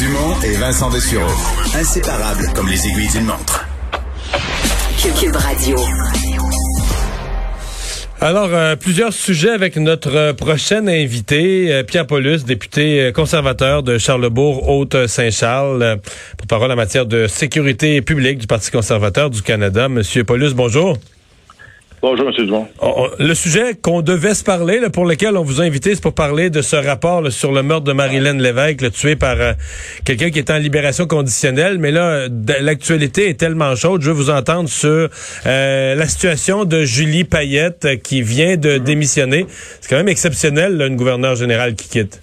Dumont et Vincent Dessureau. Inséparables comme les aiguilles d'une montre. Cube Radio. Alors, euh, plusieurs sujets avec notre euh, prochain invité, euh, Pierre Paulus, député conservateur de Charlebourg, Haute-Saint-Charles, pour parole en matière de sécurité publique du Parti conservateur du Canada. Monsieur Paulus, bonjour. Bonjour, M. Dumont. le sujet qu'on devait se parler, pour lequel on vous a invité, c'est pour parler de ce rapport sur le meurtre de Marilyn Lévesque, le tué par euh, quelqu'un qui est en libération conditionnelle. Mais là, l'actualité est tellement chaude. Je veux vous entendre sur euh, la situation de Julie Payette euh, qui vient de démissionner. C'est quand même exceptionnel, une gouverneure générale qui quitte.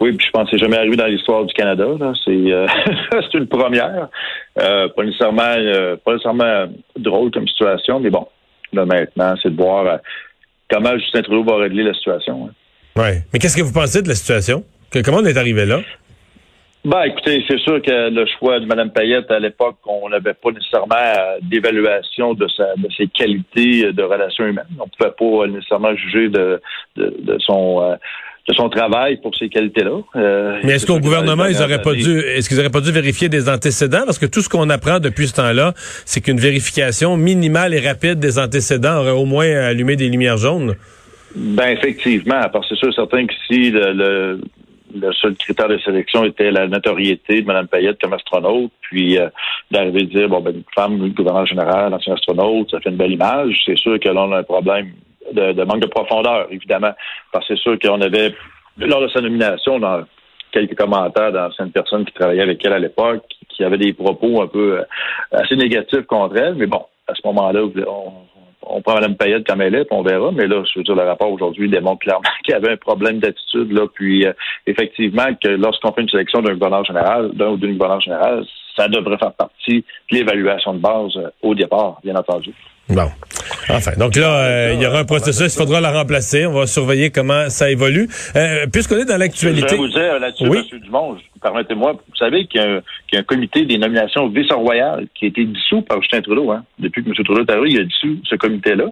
Oui, puis je pense que c'est jamais arrivé dans l'histoire du Canada. C'est une première. pas nécessairement pas nécessairement drôle comme situation, mais bon, Là, maintenant, c'est de voir euh, comment Justin Trudeau va régler la situation. Hein. Oui. Mais qu'est-ce que vous pensez de la situation? comment on est arrivé là? Ben, écoutez, c'est sûr que le choix de Mme Payette, à l'époque, on n'avait pas nécessairement euh, d'évaluation de, de ses qualités de relations humaines. On ne pouvait pas nécessairement juger de, de, son euh, de son travail pour ces qualités-là. Euh, Mais est-ce qu'au gouvernement, ils auraient pas dû, est-ce qu'ils auraient pas dû vérifier des antécédents? Parce que tout ce qu'on apprend depuis ce temps-là, c'est qu'une vérification minimale et rapide des antécédents aurait au moins allumé des lumières jaunes. Ben effectivement, parce que c'est sûr certain que si le, le, seul critère de sélection était la notoriété de Mme Payette comme astronaute, puis euh, d'arriver à dire bon ben une femme, gouverneur général, ancien astronaute, ça fait une belle image, c'est sûr que là on a un problème de, manque de profondeur, évidemment. Parce que c'est sûr qu'on avait, lors de sa nomination, dans quelques commentaires d'anciennes personnes qui travaillaient avec elle à l'époque, qui avaient des propos un peu euh, assez négatifs contre elle. Mais bon, à ce moment-là, on, on prend Mme Payette comme elle est, puis on verra. Mais là, je veux dire, le rapport aujourd'hui démontre clairement qu'il y avait un problème d'attitude. là. Puis, euh, effectivement, que lorsqu'on fait une sélection d'un gouverneur général, d'un ou d'une gouverneur générale, ça devrait faire partie de l'évaluation de base euh, au départ, bien entendu. Bon. Enfin, donc là, euh, il y aura un processus, il faudra la remplacer. On va surveiller comment ça évolue. Euh, Puisqu'on est dans l'actualité. Je vais vous dire là-dessus, oui? M. Dumont, permettez-moi, vous savez qu'il y, a un comité des nominations vice-royales qui a été dissous par Justin Trudeau. Hein. Depuis que M. Trudeau est arrivé, il a dissous ce comité-là,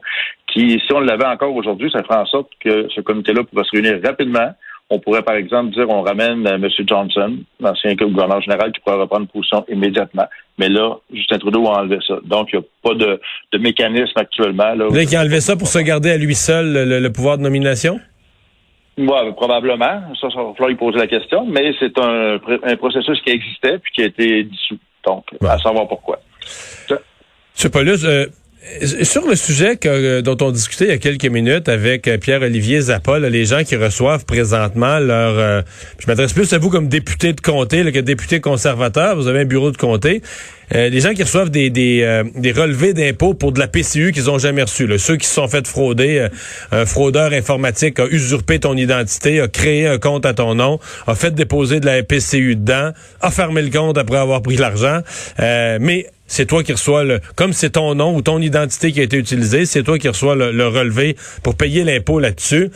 qui, si on l'avait encore aujourd'hui, ça ferait en sorte que ce comité-là pourrait se réunir rapidement on pourrait, par exemple, dire on ramène euh, M. Johnson, l'ancien gouverneur général, qui pourrait reprendre position immédiatement. Mais là, Justin Trudeau a enlevé ça. Donc, il n'y a pas de, mécanisme actuellement. Là, Vous voulez qu'il a enlevé ça pour se garder à lui seul le, pouvoir de nomination? Oui, probablement. Ça, ça va falloir lui poser la question. Mais c'est un, processus qui existait puis qui a été dissous. Donc, à savoir pourquoi. M. Paulus, euh, sur le sujet euh, dont on discutait il y a quelques minutes avec euh, Pierre-Olivier Zappa, les gens qui reçoivent présentement leur... Euh, je m'adresse plus à vous comme député de comté là, que député conservateur. Vous avez un bureau de comté. Les gens qui reçoivent des, des, des relevés d'impôts pour de la PCU qu'ils ont jamais reçu. Ceux qui se sont fait frauder, un fraudeur informatique a usurpé ton identité, a créé un compte à ton nom, a fait déposer de la PCU dedans, a fermé le compte après avoir pris l'argent. mais c'est toi qui reçois le, comme c'est ton nom ou ton identité qui a été utilisée, c'est toi qui reçois le, relevé pour payer l'impôt là-dessus.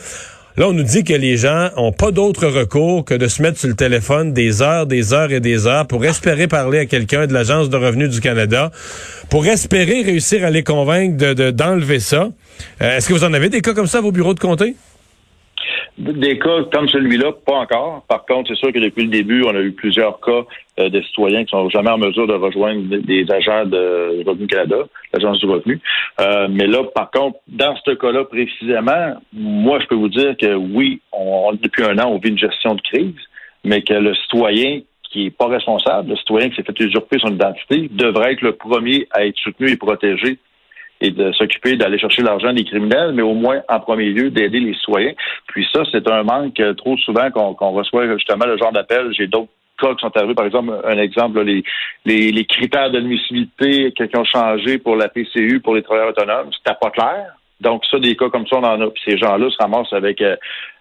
Là, on nous dit que les gens ont pas d'autre recours que de se mettre sur le téléphone des heures, des heures et des heures pour espérer parler à quelqu'un de l'Agence de revenus du Canada, pour espérer réussir à les convaincre de, d'enlever ça. Euh, est-ce que vous en avez des cas comme ça à vos bureaux de comté? Des cas comme celui-là, pas encore. Par contre, c'est sûr que depuis le début, on a eu plusieurs cas euh, de citoyens qui sont jamais en mesure de rejoindre des agents de Revenu Canada, l'agence du revenu. Euh, mais là, par contre, dans ce cas-là précisément, moi, je peux vous dire que oui, on, depuis un an, on vit une gestion de crise, mais que le citoyen qui est pas responsable, le citoyen qui s'est fait usurper son identité, devrait être le premier à être soutenu et protégé et de s'occuper d'aller chercher l'argent des criminels, mais au moins, en premier lieu, d'aider les citoyens. Puis ça, c'est un manque euh, trop souvent qu'on reçoit justement le genre d'appel. J'ai d'autres cas qui sont arrivés. Par exemple, un exemple, les, les, critères d'admissibilité qui ont changé pour la PCU, pour les travailleurs autonomes, c'était pas clair. Donc, ça, des cas comme ça, on en a. Puis ces gens-là se ramassent avec, euh,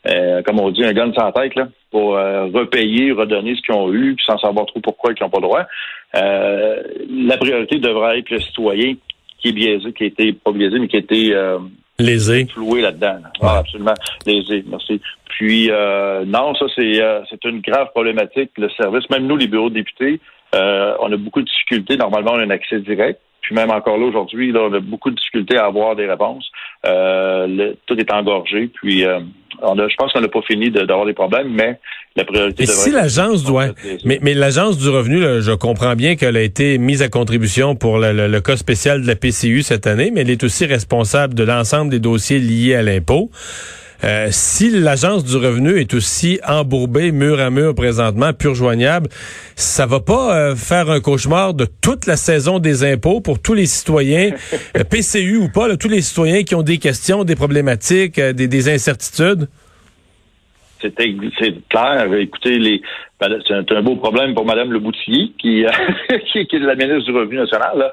euh, comme on dit, un gun sans tête, là, pour repayer, redonner ce qu'ils ont eu, puis sans savoir trop pourquoi ils n'ont pas le droit. la priorité devrait être le citoyen qui est biaisé, qui a été, pas biaisé, mais qui a été euh, lésé. floué là-dedans. Ah, absolument. Lésé, merci. Puis euh, non, ça c'est euh, c'est une grave problématique. Le service, même nous, les bureaux de députés, euh, on a beaucoup de difficultés. Normalement, on a un accès direct. Puis même encore là aujourd'hui, là, on a beaucoup de difficultés à avoir des réponses. Euh, tout est engorgé, puis euh, on a, je pense qu'on n'a pas fini d'avoir des problèmes, mais la priorité. Et si l'agence doit, mais, mais l'agence du revenu, je comprends bien qu'elle a été mise à contribution pour le, le, cas spécial de la PCU cette année, mais elle est aussi responsable de l'ensemble des dossiers liés à l'impôt. Euh, si l'agence du revenu est aussi embourbée mur à mur présentement, pur joignable, ça va pas euh, faire un cauchemar de toute la saison des impôts pour tous les citoyens, euh, PCU ou pas, tous les citoyens qui ont des questions, des problématiques, des, incertitudes? C'est clair. Écoutez, les, ben, c'est un, beau problème pour Mme Le qui, qui, est la ministre du Revenu national.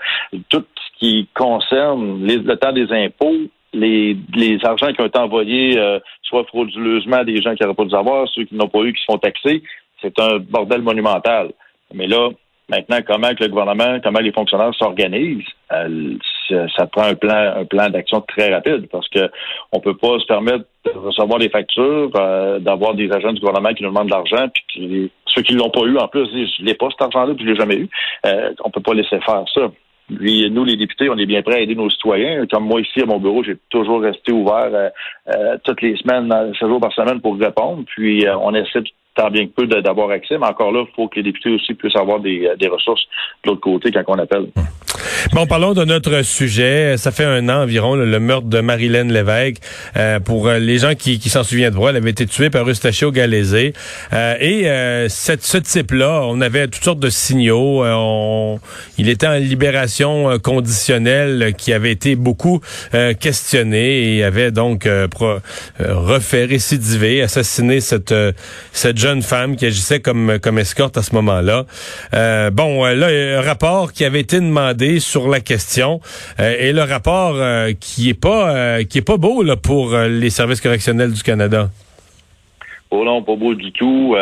Tout ce qui concerne le temps des impôts, les, les argents qui ont été envoyés, euh, soit frauduleusement à des gens qui n'auraient pas dû avoir, ceux qui n'ont pas eu, qui se font taxer, c'est un bordel monumental. Mais là, maintenant, comment que le gouvernement, comment les fonctionnaires s'organisent, euh, ça, prend un plan, un plan d'action très rapide parce que on peut pas se permettre de recevoir des factures, euh, d'avoir des agents du gouvernement qui nous demandent de l'argent, puis ceux qui l'ont pas eu en plus je l'ai pas cet argent-là, puis je l'ai jamais eu. Euh, on peut pas laisser faire ça. Puis nous, les députés, on est bien prêts à aider nos citoyens. Comme moi ici à mon bureau, j'ai toujours resté ouvert euh, euh, toutes les semaines, 7 jours par semaine pour répondre. Puis euh, on essaie tant bien que peu d'avoir accès, mais encore là, il faut que les députés aussi puissent avoir des, des ressources de l'autre côté quand on appelle. Bon, parlons de notre sujet. Ça fait un an environ, le, meurtre de Marilyn Lévesque. Euh, pour euh, les gens qui, qui s'en souviennent de moi, elle avait été tuée par Eustachio Galézé. Euh, et euh, cette, ce type-là, on avait toutes sortes de signaux. On, il était en libération conditionnelle qui avait été beaucoup questionné et avait donc refait récidiver, assassiné cette, cette jeune femme qui agissait comme, comme escorte à ce moment-là. bon, là, un rapport qui avait été demandé sur la question euh, et le rapport euh, qui est pas euh, qui est pas beau là, pour les services correctionnels du Canada. Oh non, pas beau du tout.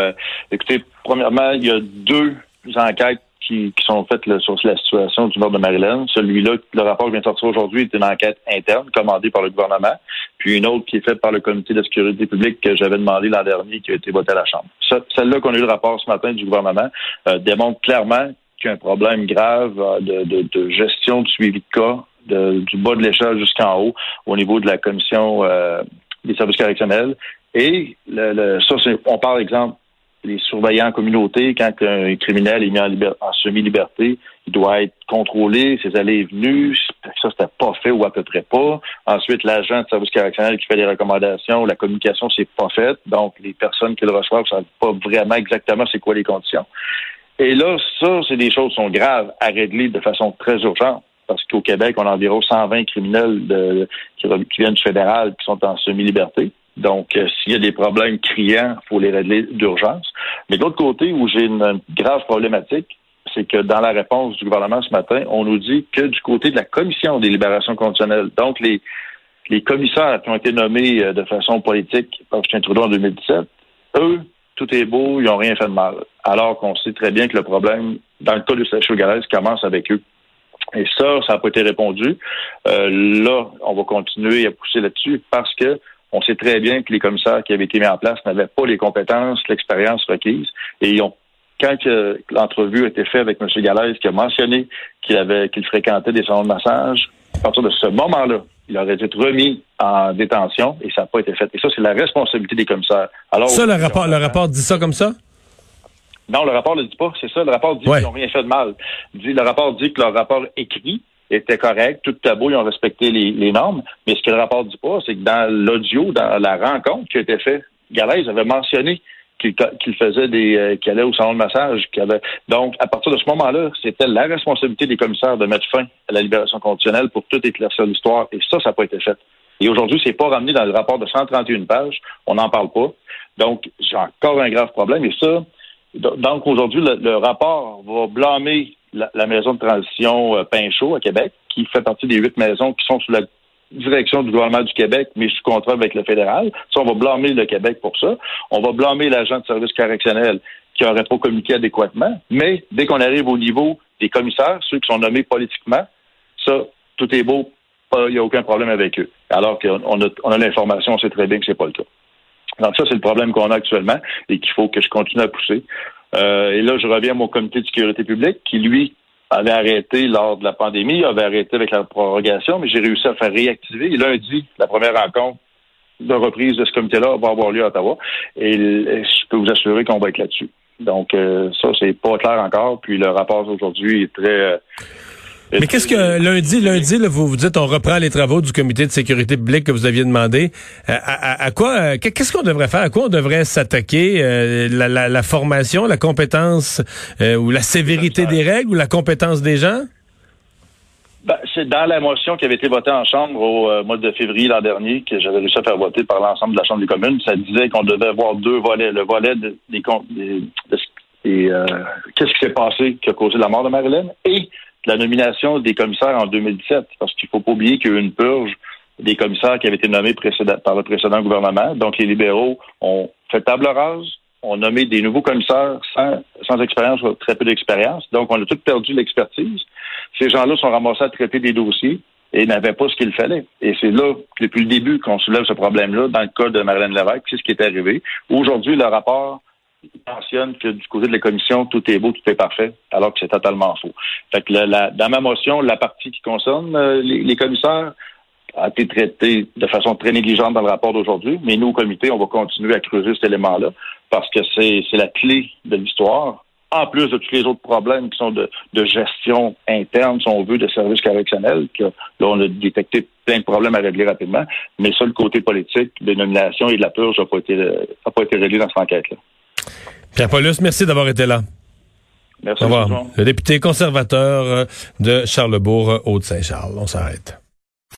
écoutez, premièrement, il y a deux enquêtes qui, sont faites sur la situation du nord de Maryland. Celui-là, le rapport qui vient de sortir aujourd'hui, est une enquête interne commandée par le gouvernement, puis une autre qui est faite par le comité de sécurité publique que j'avais demandé l'an dernier, qui a été votée à la Chambre. Celle-là qu'on a eu le rapport ce matin du gouvernement démontre clairement un problème grave euh, de, gestion de suivi de cas, du bas de l'échelle jusqu'en haut, au niveau de la commission euh, des services correctionnels. Et le, ça, on parle, exemple, les surveillants en communauté, quand un criminel est mis en, semi-liberté, il doit être contrôlé, ses allées et venues, ça c'était pas fait ou à peu près pas. Ensuite, l'agent de service correctionnel qui fait les recommandations, la communication c'est pas faite, donc les personnes qui le reçoivent ne savent pas vraiment exactement c'est quoi les conditions. Et là, ça, c'est des choses qui sont graves à régler de façon très urgente. Parce qu'au Québec, on a environ 120 criminels qui, viennent du fédéral qui sont en semi-liberté. Donc, euh, s'il y a des problèmes criants, il faut les régler d'urgence. Mais de l'autre côté, où j'ai une, grave problématique, c'est que dans la réponse du gouvernement ce matin, on nous dit que du côté de la Commission des libérations conditionnelles, donc les, les commissaires qui ont été nommés euh, de façon politique par Justin Trudeau en 2017, eux, tout est beau, ils n'ont rien fait de mal. Alors qu'on sait très bien que le problème, dans le cas du Sachou Galès, commence avec eux. Et ça, ça n'a pas été répondu. Euh, là, on va continuer à pousser là-dessus parce que on sait très bien que les commissaires qui avaient été mis en place n'avaient pas les compétences, l'expérience requise. Et ils ont, quand l'entrevue a été faite avec M. Galès, qui a mentionné qu'il avait qu'il fréquentait des salons de massage, à partir de ce moment-là, il aurait dû être remis en détention et ça n'a pas été fait. Et ça, c'est la responsabilité des commissaires. Alors, ça, le rapport, le rapport dit ça comme ça? Non, le rapport ne le dit pas. C'est ça. Le rapport dit qu'ils n'ont rien fait de mal. Le rapport dit que leur rapport écrit était correct, tout beau, ils ont respecté les, normes. Mais ce que le rapport dit pas, c'est que dans l'audio, dans la rencontre qui a été faite, Galaise avait mentionné qu'il faisait des euh, qu'il allait au salon de massage avait donc à partir de ce moment-là c'était la responsabilité des commissaires de mettre fin à la libération conditionnelle pour tout éclaircir l'histoire et ça ça n'a pas été fait et aujourd'hui c'est pas ramené dans le rapport de 131 pages on n'en parle pas donc j'ai encore un grave problème et ça donc aujourd'hui le, rapport va blâmer la, maison de transition euh, Pinchot à Québec qui fait partie des huit maisons qui sont sous la direction du gouvernement du Québec, mais sous contrat avec le fédéral. Ça, on va blâmer le Québec pour ça. On va blâmer l'agent de service correctionnel qui n'aurait pas communiqué adéquatement. Mais dès qu'on arrive au niveau des commissaires, ceux qui sont nommés politiquement, ça, tout est beau, il n'y a aucun problème avec eux. Alors qu'on a, on a l'information, on sait très bien que c'est pas le cas. Donc ça, c'est le problème qu'on a actuellement et qu'il faut que je continue à pousser. Euh, et là, je reviens à mon comité de sécurité publique qui, lui, avait arrêté lors de la pandémie, avait arrêté avec la prorogation, mais j'ai réussi à faire réactiver. Et lundi, la première rencontre de reprise de ce comité-là va avoir lieu à Ottawa. Et je peux vous assurer qu'on va être là-dessus. Donc, euh, ça, c'est pas clair encore. Puis le rapport aujourd'hui est très... Euh, mais qu'est-ce que lundi, lundi, là, vous vous dites on reprend les travaux du comité de sécurité publique que vous aviez demandé. Euh, à, quoi qu'est-ce qu'on devrait faire? À quoi on devrait s'attaquer? la, la, la, formation, la compétence ou la sévérité des règles ou la compétence des gens? Ben, c'est dans la motion qui avait été votée en Chambre au euh, mois de février l'an dernier, que j'avais réussi à faire voter par l'ensemble de la Chambre des communes. Ça disait qu'on devait avoir deux volets. Le volet des, des, euh, qu'est-ce qui s'est passé qui a causé la mort de Marilyn et la nomination des commissaires en 2017. Parce qu'il faut pas oublier qu'il y a eu une purge des commissaires qui avaient été nommés par le précédent gouvernement. Donc, les libéraux ont fait table rase, ont nommé des nouveaux commissaires sans, sans expérience ou très peu d'expérience. Donc, on a tout perdu l'expertise. Ces gens-là sont ramassés à traiter des dossiers et n'avaient pas ce qu'il fallait. Et c'est là, depuis le début, qu'on soulève ce problème-là dans le cas de Marlène Lévesque. C'est ce qui est arrivé. Aujourd'hui, le rapport mentionne que du côté de la commission, tout est beau, tout est parfait, alors que c'est totalement faux. Fait que la, dans ma motion, la partie qui concerne euh, les, commissaires a été traitée de façon très négligente dans le rapport d'aujourd'hui, mais nous, au comité, on va continuer à creuser cet élément-là parce que c'est la clé de l'histoire en plus de tous les autres problèmes qui sont de, gestion interne, si on veut, de services correctionnels, que là, on a détecté plein de problèmes à régler rapidement. Mais ça, le côté politique, des nominations et de la purge n'a pas été, pas été réglé dans cette enquête-là. Pierre Paulus, merci d'avoir été là. Merci. Au revoir. Le député conservateur de Charlebourg, Haute-Saint-Charles. On s'arrête.